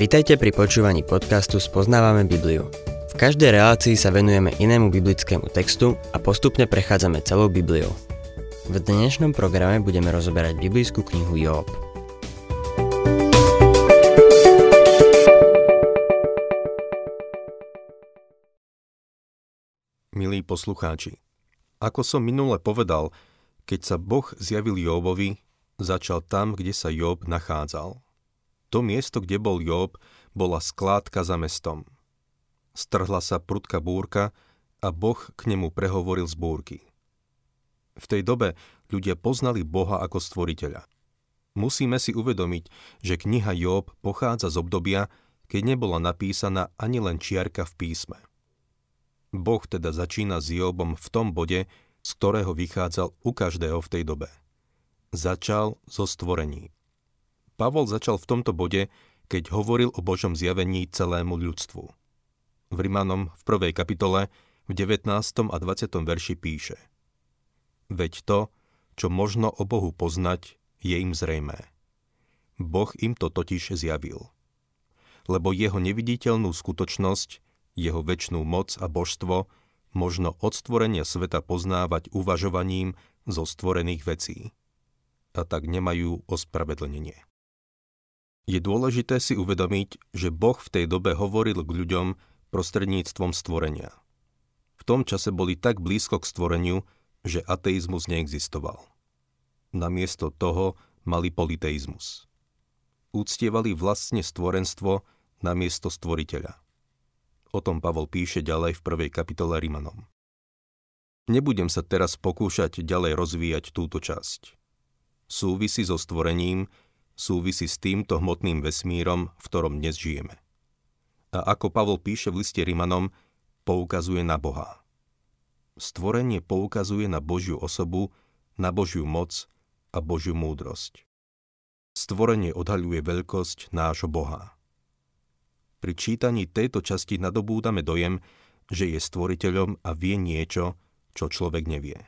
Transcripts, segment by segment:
Vitajte pri počúvaní podcastu Spoznávame Bibliu. V každej relácii sa venujeme inému biblickému textu a postupne prechádzame celou Bibliou. V dnešnom programe budeme rozoberať biblickú knihu Job. Milí poslucháči, ako som minule povedal, keď sa Boh zjavil Jobovi, začal tam, kde sa Job nachádzal. To miesto, kde bol Job, bola skládka za mestom. Strhla sa prudká búrka a Boh k nemu prehovoril z búrky. V tej dobe ľudia poznali Boha ako stvoriteľa. Musíme si uvedomiť, že kniha Job pochádza z obdobia, keď nebola napísaná ani len čiarka v písme. Boh teda začína s Jobom v tom bode, z ktorého vychádzal u každého v tej dobe. Začal zo stvorení. Pavol začal v tomto bode, keď hovoril o Božom zjavení celému ľudstvu. V Rimanom v prvej kapitole v 19. a 20. verši píše Veď to, čo možno o Bohu poznať, je im zrejmé. Boh im to totiž zjavil. Lebo jeho neviditeľnú skutočnosť, jeho väčšnú moc a božstvo možno od stvorenia sveta poznávať uvažovaním zo stvorených vecí. A tak nemajú ospravedlnenie. Je dôležité si uvedomiť, že Boh v tej dobe hovoril k ľuďom prostredníctvom stvorenia. V tom čase boli tak blízko k stvoreniu, že ateizmus neexistoval. Namiesto toho mali politeizmus. Úctievali vlastne stvorenstvo namiesto stvoriteľa. O tom Pavol píše ďalej v prvej kapitole Rimanom. Nebudem sa teraz pokúšať ďalej rozvíjať túto časť. Súvisí so stvorením, súvisí s týmto hmotným vesmírom, v ktorom dnes žijeme. A ako Pavol píše v liste Rimanom, poukazuje na Boha. Stvorenie poukazuje na Božiu osobu, na Božiu moc a Božiu múdrosť. Stvorenie odhaľuje veľkosť nášho Boha. Pri čítaní tejto časti nadobúdame dojem, že je stvoriteľom a vie niečo, čo človek nevie.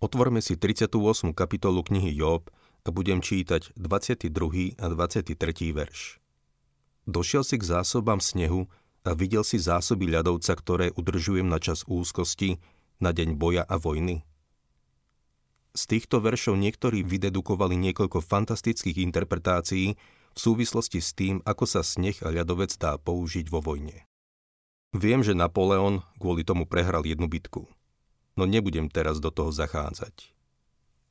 Otvorme si 38. kapitolu knihy Job budem čítať 22. a 23. verš. Došiel si k zásobám snehu a videl si zásoby ľadovca, ktoré udržujem na čas úzkosti, na deň boja a vojny. Z týchto veršov niektorí vydedukovali niekoľko fantastických interpretácií, v súvislosti s tým, ako sa sneh a ľadovec dá použiť vo vojne. Viem, že Napoleon kvôli tomu prehral jednu bitku, no nebudem teraz do toho zachádzať.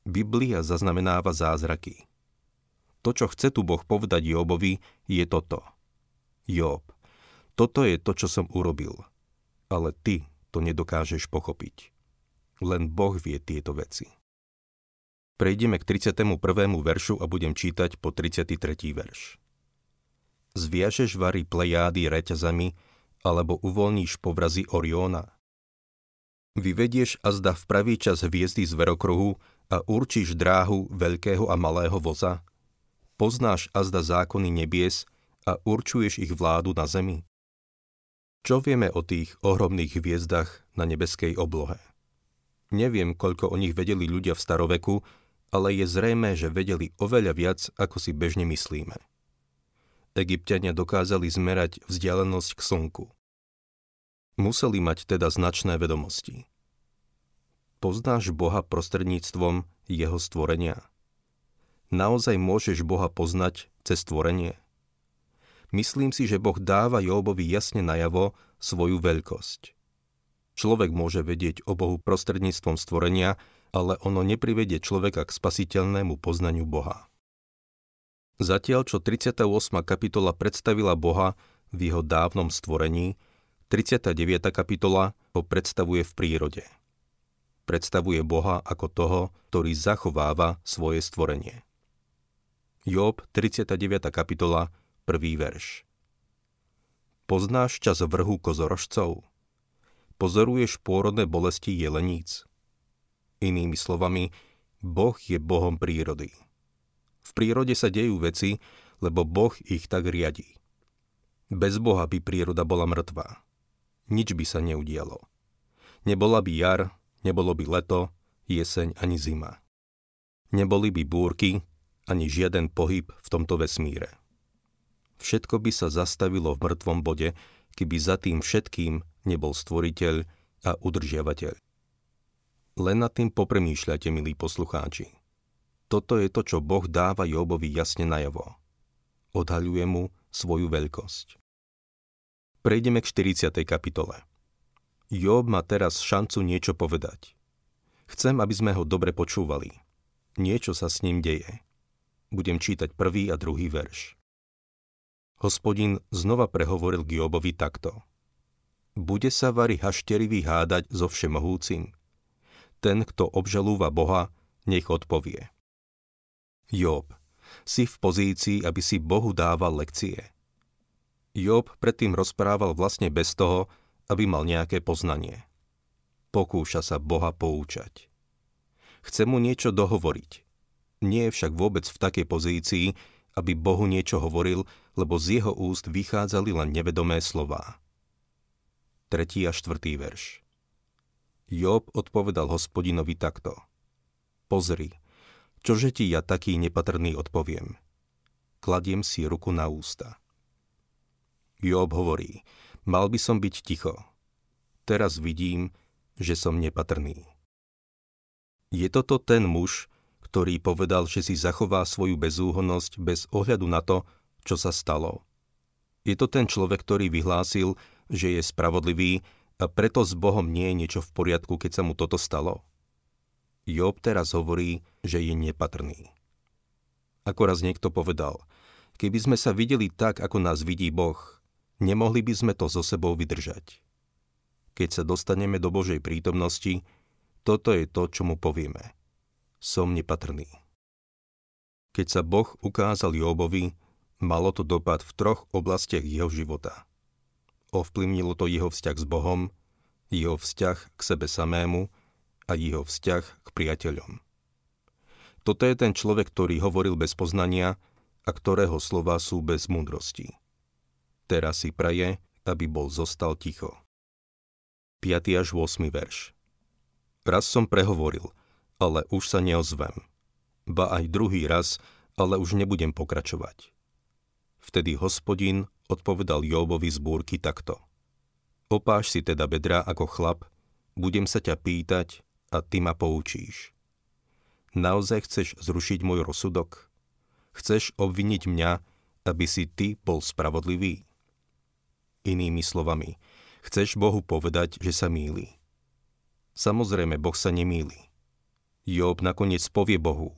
Biblia zaznamenáva zázraky. To, čo chce tu Boh povedať Jobovi, je toto. Job, toto je to, čo som urobil. Ale ty to nedokážeš pochopiť. Len Boh vie tieto veci. Prejdeme k 31. veršu a budem čítať po 33. verš. Zviažeš vary plejády reťazami, alebo uvoľníš povrazy Oriona. Vyvedieš azda v pravý čas hviezdy z verokruhu a určíš dráhu veľkého a malého voza? Poznáš azda zákony nebies a určuješ ich vládu na zemi? Čo vieme o tých ohromných hviezdach na nebeskej oblohe? Neviem, koľko o nich vedeli ľudia v staroveku, ale je zrejme, že vedeli oveľa viac, ako si bežne myslíme. Egyptiania dokázali zmerať vzdialenosť k slnku. Museli mať teda značné vedomosti. Poznáš Boha prostredníctvom jeho stvorenia? Naozaj môžeš Boha poznať cez stvorenie? Myslím si, že Boh dáva Jobovi jasne najavo svoju veľkosť. Človek môže vedieť o Bohu prostredníctvom stvorenia, ale ono neprivedie človeka k spasiteľnému poznaniu Boha. Zatiaľ, čo 38. kapitola predstavila Boha v jeho dávnom stvorení, 39. kapitola ho predstavuje v prírode. Predstavuje Boha ako toho, ktorý zachováva svoje stvorenie. Job, 39. kapitola, 1. verš. Poznáš čas vrhu kozorožcov? Pozoruješ pôrodné bolesti jeleníc? Inými slovami, Boh je Bohom prírody. V prírode sa dejú veci, lebo Boh ich tak riadí. Bez Boha by príroda bola mŕtvá. Nič by sa neudialo. Nebola by jar, nebolo by leto, jeseň ani zima. Neboli by búrky, ani žiaden pohyb v tomto vesmíre. Všetko by sa zastavilo v mŕtvom bode, keby za tým všetkým nebol stvoriteľ a udržiavateľ. Len nad tým popremýšľajte, milí poslucháči. Toto je to, čo Boh dáva Jobovi jasne najavo. Odhaľuje mu svoju veľkosť. Prejdeme k 40. kapitole. Job má teraz šancu niečo povedať. Chcem, aby sme ho dobre počúvali. Niečo sa s ním deje. Budem čítať prvý a druhý verš. Hospodin znova prehovoril k Jobovi takto. Bude sa Vary hašterivý hádať so všemohúcim? Ten, kto obžalúva Boha, nech odpovie. Job, si v pozícii, aby si Bohu dával lekcie. Job predtým rozprával vlastne bez toho, aby mal nejaké poznanie. Pokúša sa Boha poučať. Chce mu niečo dohovoriť. Nie je však vôbec v takej pozícii, aby Bohu niečo hovoril, lebo z jeho úst vychádzali len nevedomé slová. 3. a 4. verš Job odpovedal hospodinovi takto. Pozri, čože ti ja taký nepatrný odpoviem. Kladiem si ruku na ústa. Job hovorí, mal by som byť ticho. Teraz vidím, že som nepatrný. Je toto ten muž, ktorý povedal, že si zachová svoju bezúhonnosť bez ohľadu na to, čo sa stalo. Je to ten človek, ktorý vyhlásil, že je spravodlivý a preto s Bohom nie je niečo v poriadku, keď sa mu toto stalo. Job teraz hovorí, že je nepatrný. Ako raz niekto povedal, keby sme sa videli tak, ako nás vidí Boh, nemohli by sme to so sebou vydržať. Keď sa dostaneme do Božej prítomnosti, toto je to, čo mu povieme. Som nepatrný. Keď sa Boh ukázal Jobovi, malo to dopad v troch oblastiach jeho života. Ovplyvnilo to jeho vzťah s Bohom, jeho vzťah k sebe samému a jeho vzťah k priateľom. Toto je ten človek, ktorý hovoril bez poznania a ktorého slova sú bez múdrosti. Teraz si praje, aby bol zostal ticho. 5. až 8. verš Raz som prehovoril, ale už sa neozvem. Ba aj druhý raz, ale už nebudem pokračovať. Vtedy hospodin odpovedal Jóbovi z búrky takto. Opáš si teda bedra ako chlap, budem sa ťa pýtať a ty ma poučíš. Naozaj chceš zrušiť môj rozsudok? Chceš obviniť mňa, aby si ty bol spravodlivý? Inými slovami, chceš Bohu povedať, že sa míli. Samozrejme, Boh sa nemýli. Job nakoniec povie Bohu.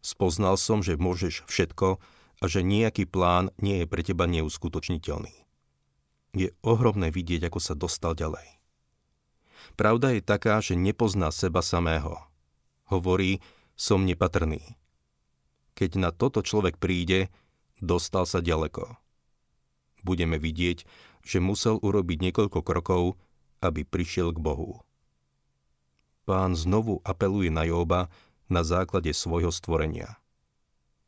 Spoznal som, že môžeš všetko a že nejaký plán nie je pre teba neuskutočniteľný. Je ohromné vidieť, ako sa dostal ďalej. Pravda je taká, že nepozná seba samého. Hovorí, som nepatrný. Keď na toto človek príde, dostal sa ďaleko. Budeme vidieť, že musel urobiť niekoľko krokov, aby prišiel k Bohu pán znovu apeluje na Jóba na základe svojho stvorenia.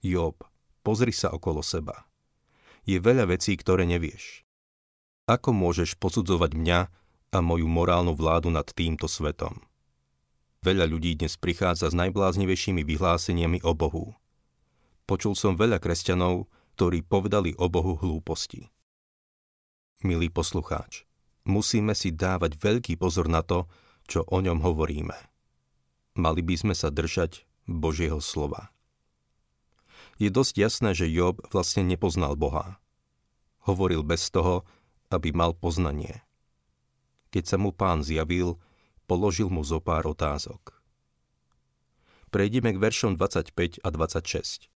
Job, pozri sa okolo seba. Je veľa vecí, ktoré nevieš. Ako môžeš posudzovať mňa a moju morálnu vládu nad týmto svetom? Veľa ľudí dnes prichádza s najbláznivejšími vyhláseniami o Bohu. Počul som veľa kresťanov, ktorí povedali o Bohu hlúposti. Milý poslucháč, musíme si dávať veľký pozor na to, čo o ňom hovoríme. Mali by sme sa držať Božieho slova. Je dosť jasné, že Job vlastne nepoznal Boha. Hovoril bez toho, aby mal poznanie. Keď sa mu pán zjavil, položil mu zo pár otázok. Prejdeme k veršom 25 a 26.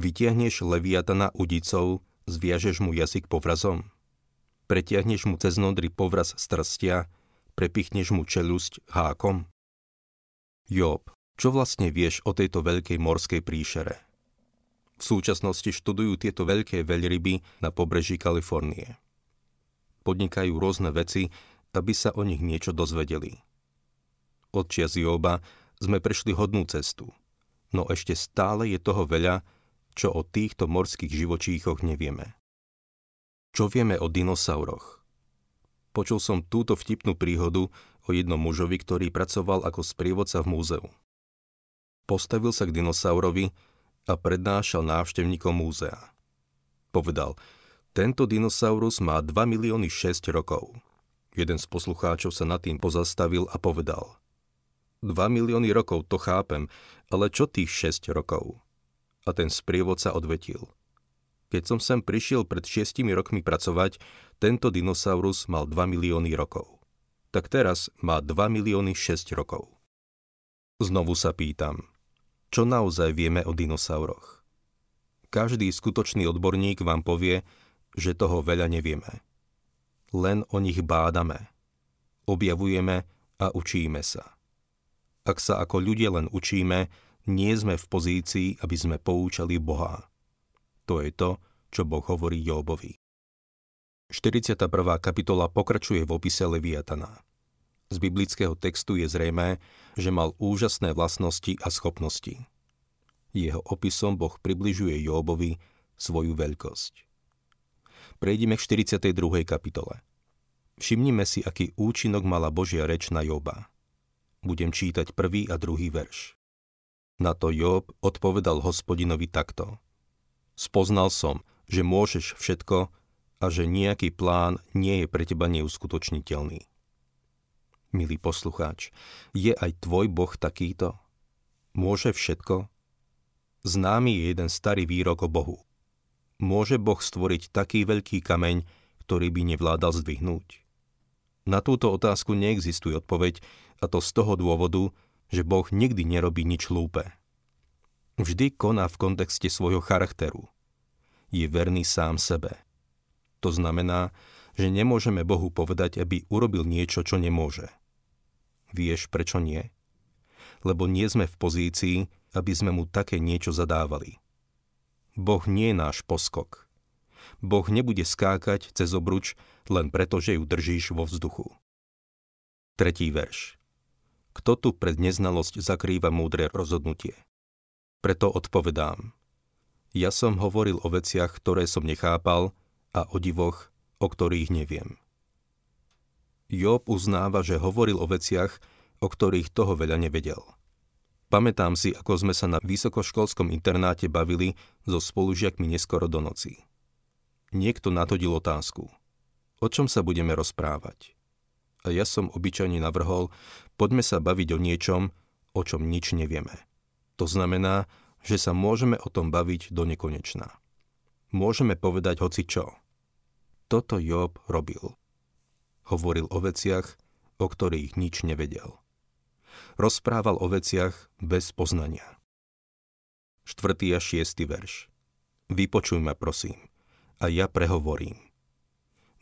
Vytiahneš leviatana udicou, zviažeš mu jazyk povrazom. Pretiahneš mu cez nodry povraz strstia, prepichneš mu čelusť hákom? Job, čo vlastne vieš o tejto veľkej morskej príšere? V súčasnosti študujú tieto veľké veľryby na pobreží Kalifornie. Podnikajú rôzne veci, aby sa o nich niečo dozvedeli. Od čias Joba sme prešli hodnú cestu, no ešte stále je toho veľa, čo o týchto morských živočíchoch nevieme. Čo vieme o dinosauroch? Počul som túto vtipnú príhodu o jednom mužovi, ktorý pracoval ako sprievodca v múzeu. Postavil sa k dinosaurovi a prednášal návštevníkom múzea. Povedal, tento dinosaurus má 2 milióny 6 rokov. Jeden z poslucháčov sa nad tým pozastavil a povedal. 2 milióny rokov, to chápem, ale čo tých 6 rokov? A ten sprievodca odvetil. Keď som sem prišiel pred 6 rokmi pracovať, tento dinosaurus mal 2 milióny rokov. Tak teraz má 2 milióny 6 rokov. Znovu sa pýtam, čo naozaj vieme o dinosauroch? Každý skutočný odborník vám povie, že toho veľa nevieme. Len o nich bádame. Objavujeme a učíme sa. Ak sa ako ľudia len učíme, nie sme v pozícii, aby sme poučali Boha. To je to, čo Boh hovorí Jóbovi. 41. kapitola pokračuje v opise Leviatana. Z biblického textu je zrejmé, že mal úžasné vlastnosti a schopnosti. Jeho opisom Boh približuje Jóbovi svoju veľkosť. Prejdime k 42. kapitole. Všimnime si, aký účinok mala Božia reč na Joba. Budem čítať prvý a druhý verš. Na to Job odpovedal hospodinovi takto. Spoznal som, že môžeš všetko a že nejaký plán nie je pre teba neuskutočniteľný. Milý poslucháč, je aj tvoj Boh takýto? Môže všetko? Známy je jeden starý výrok o Bohu. Môže Boh stvoriť taký veľký kameň, ktorý by nevládal zdvihnúť? Na túto otázku neexistuje odpoveď, a to z toho dôvodu, že Boh nikdy nerobí nič hlúpe. Vždy koná v kontexte svojho charakteru. Je verný sám sebe. To znamená, že nemôžeme Bohu povedať, aby urobil niečo, čo nemôže. Vieš, prečo nie? Lebo nie sme v pozícii, aby sme mu také niečo zadávali. Boh nie je náš poskok. Boh nebude skákať cez obruč len preto, že ju držíš vo vzduchu. Tretí verš. Kto tu pred neznalosť zakrýva múdre rozhodnutie? Preto odpovedám. Ja som hovoril o veciach, ktoré som nechápal a o divoch, o ktorých neviem. Job uznáva, že hovoril o veciach, o ktorých toho veľa nevedel – Pamätám si, ako sme sa na vysokoškolskom internáte bavili so spolužiakmi neskoro do noci. Niekto natodil otázku. O čom sa budeme rozprávať? A ja som obyčajne navrhol, poďme sa baviť o niečom, o čom nič nevieme. To znamená, že sa môžeme o tom baviť do nekonečna. Môžeme povedať hoci čo. Toto Job robil. Hovoril o veciach, o ktorých nič nevedel rozprával o veciach bez poznania. 4. a 6. verš. Vypočuj ma, prosím, a ja prehovorím.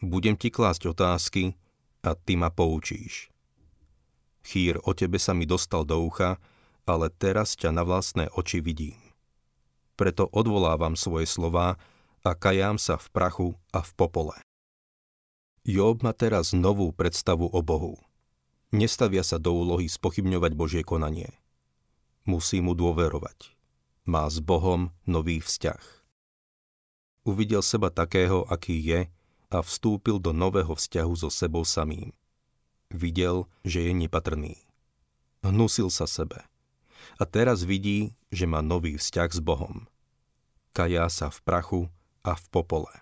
Budem ti klásť otázky a ty ma poučíš. Chýr o tebe sa mi dostal do ucha, ale teraz ťa na vlastné oči vidím. Preto odvolávam svoje slova a kajám sa v prachu a v popole. Job má teraz novú predstavu o Bohu. Nestavia sa do úlohy spochybňovať Božie konanie. Musí mu dôverovať. Má s Bohom nový vzťah. Uvidel seba takého, aký je a vstúpil do nového vzťahu so sebou samým. Videl, že je nepatrný. Hnusil sa sebe. A teraz vidí, že má nový vzťah s Bohom. Kajá sa v prachu a v popole.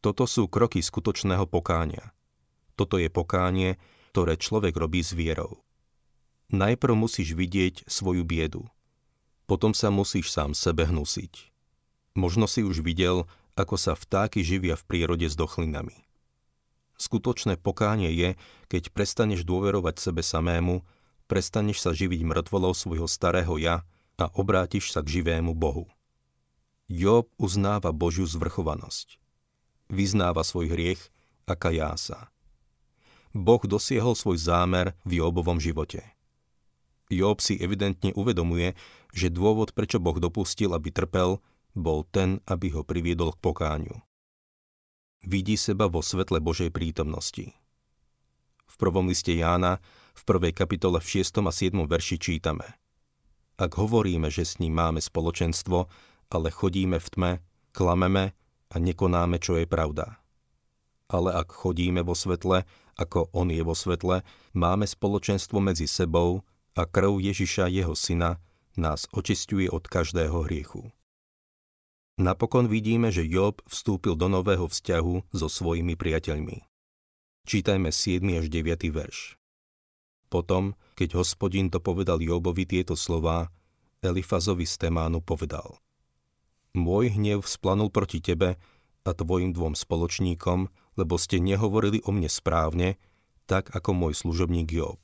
Toto sú kroky skutočného pokánia. Toto je pokánie, ktoré človek robí s vierou. Najprv musíš vidieť svoju biedu. Potom sa musíš sám sebe hnusiť. Možno si už videl, ako sa vtáky živia v prírode s dochlinami. Skutočné pokánie je, keď prestaneš dôverovať sebe samému, prestaneš sa živiť mŕtvolou svojho starého ja a obrátiš sa k živému Bohu. Job uznáva Božiu zvrchovanosť. Vyznáva svoj hriech a kajá sa. Boh dosiehol svoj zámer v Jobovom živote. Job si evidentne uvedomuje, že dôvod, prečo Boh dopustil, aby trpel, bol ten, aby ho priviedol k pokáňu. Vidí seba vo svetle Božej prítomnosti. V prvom liste Jána, v prvej kapitole v 6. a 7. verši čítame Ak hovoríme, že s ním máme spoločenstvo, ale chodíme v tme, klameme a nekonáme, čo je pravda. Ale ak chodíme vo svetle, ako on je vo svetle, máme spoločenstvo medzi sebou a krv Ježiša, jeho syna, nás očistuje od každého hriechu. Napokon vidíme, že Job vstúpil do nového vzťahu so svojimi priateľmi. Čítajme 7. až 9. verš. Potom, keď hospodin to povedal Jobovi tieto slová, Elifazovi z Temánu povedal Môj hnev splanul proti tebe a tvojim dvom spoločníkom, lebo ste nehovorili o mne správne, tak ako môj služobník Job.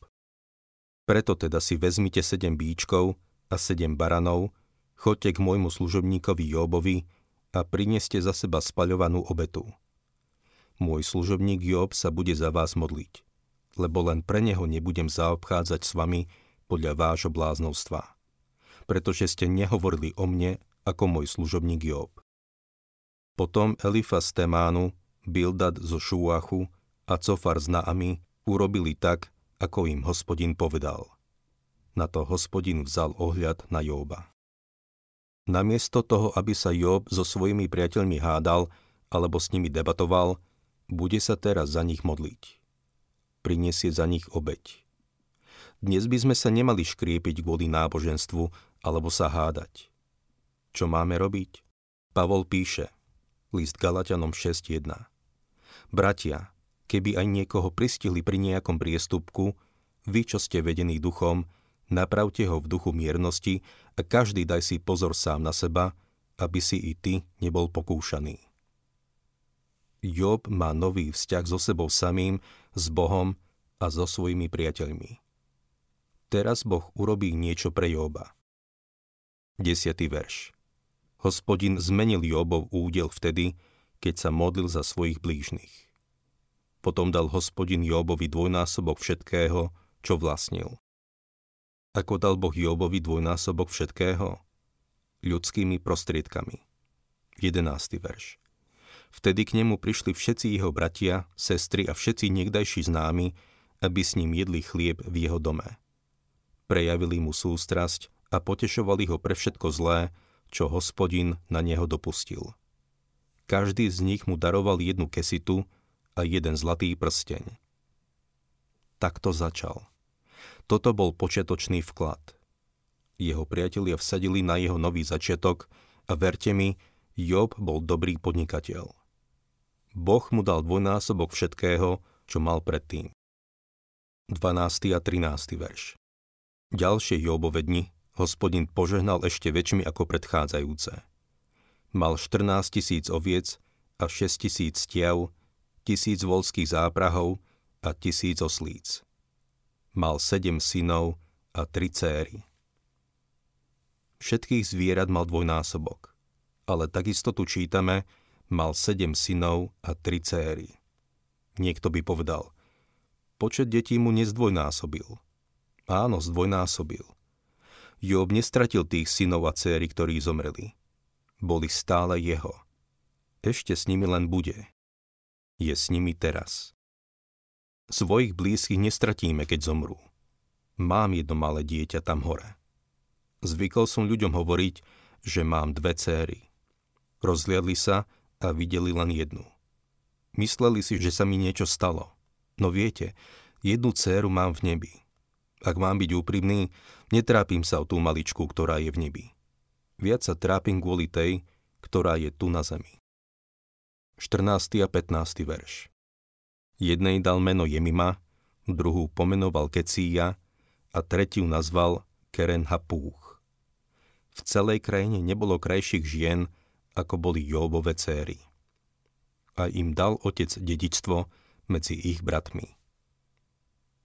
Preto teda si vezmite sedem bíčkov a sedem baranov Choďte k môjmu služobníkovi Jobovi a prineste za seba spaľovanú obetu. Môj služobník Job sa bude za vás modliť, lebo len pre neho nebudem zaobchádzať s vami podľa vášho bláznovstva, pretože ste nehovorili o mne ako môj služobník Job. Potom Elifa z Temánu, Bildad zo Šúachu a Cofar z Naami urobili tak, ako im hospodin povedal. Na to hospodin vzal ohľad na Jóba. Namiesto toho, aby sa Job so svojimi priateľmi hádal alebo s nimi debatoval, bude sa teraz za nich modliť. Prinesie za nich obeď. Dnes by sme sa nemali škriepiť kvôli náboženstvu alebo sa hádať. Čo máme robiť? Pavol píše, list Galatianom 6.1. Bratia, keby aj niekoho pristihli pri nejakom priestupku, vy, čo ste vedení duchom, napravte ho v duchu miernosti a každý daj si pozor sám na seba, aby si i ty nebol pokúšaný. Job má nový vzťah so sebou samým, s Bohom a so svojimi priateľmi. Teraz Boh urobí niečo pre Joba. 10. verš Hospodin zmenil Jobov údel vtedy, keď sa modlil za svojich blížnych. Potom dal hospodin Jobovi dvojnásobok všetkého, čo vlastnil. Ako dal Boh Jobovi dvojnásobok všetkého? Ľudskými prostriedkami. 11. verš. Vtedy k nemu prišli všetci jeho bratia, sestry a všetci niekdajší známi, aby s ním jedli chlieb v jeho dome. Prejavili mu sústrasť a potešovali ho pre všetko zlé, čo hospodin na neho dopustil. Každý z nich mu daroval jednu kesitu a jeden zlatý prsteň. Takto začal. Toto bol počiatočný vklad. Jeho priatelia vsadili na jeho nový začiatok a verte mi, Job bol dobrý podnikateľ. Boh mu dal dvojnásobok všetkého, čo mal predtým. 12. a 13. verš Ďalšie Jobove dni hospodin požehnal ešte väčšmi ako predchádzajúce. Mal 14 tisíc oviec a 6 tisíc stiev, tisíc volských záprahov a tisíc oslíc mal sedem synov a tri céry. Všetkých zvierat mal dvojnásobok, ale takisto tu čítame, mal sedem synov a tri céry. Niekto by povedal, počet detí mu nezdvojnásobil. Áno, zdvojnásobil. Job nestratil tých synov a céry, ktorí zomreli. Boli stále jeho. Ešte s nimi len bude. Je s nimi teraz. Svojich blízkych nestratíme, keď zomrú. Mám jedno malé dieťa tam hore. Zvykol som ľuďom hovoriť, že mám dve céry. Rozliadli sa a videli len jednu. Mysleli si, že sa mi niečo stalo. No viete, jednu céru mám v nebi. Ak mám byť úprimný, netrápim sa o tú maličku, ktorá je v nebi. Viac sa trápim kvôli tej, ktorá je tu na zemi. 14. a 15. verš Jednej dal meno Jemima, druhú pomenoval Kecíja a tretiu nazval Keren Hapúch. V celej krajine nebolo krajších žien, ako boli Jóbove céry. A im dal otec dedičstvo medzi ich bratmi.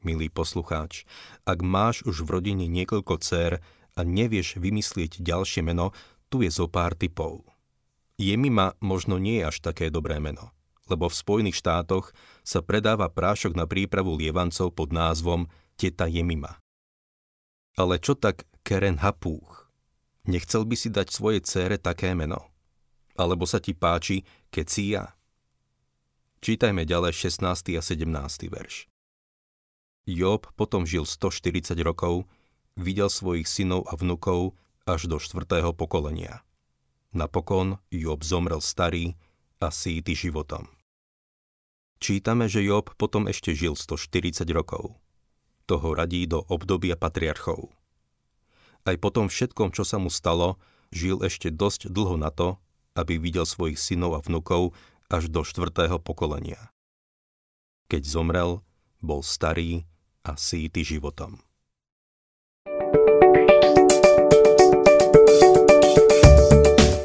Milý poslucháč, ak máš už v rodine niekoľko dcér a nevieš vymyslieť ďalšie meno, tu je zo pár typov. Jemima možno nie je až také dobré meno – lebo v Spojených štátoch sa predáva prášok na prípravu lievancov pod názvom Teta Jemima. Ale čo tak Keren Hapúch? Nechcel by si dať svojej cére také meno? Alebo sa ti páči Kecia? Čítajme ďalej 16. a 17. verš. Job potom žil 140 rokov, videl svojich synov a vnukov až do štvrtého pokolenia. Napokon Job zomrel starý a síty životom. Čítame, že Job potom ešte žil 140 rokov. Toho radí do obdobia patriarchov. Aj po tom všetkom, čo sa mu stalo, žil ešte dosť dlho na to, aby videl svojich synov a vnukov až do štvrtého pokolenia. Keď zomrel, bol starý a síty životom.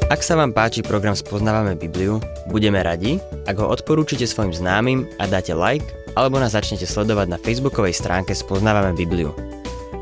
Ak sa vám páči program Spoznávame Bibliu, budeme radi, ak ho odporúčite svojim známym a dáte like, alebo nás začnete sledovať na facebookovej stránke Spoznávame Bibliu.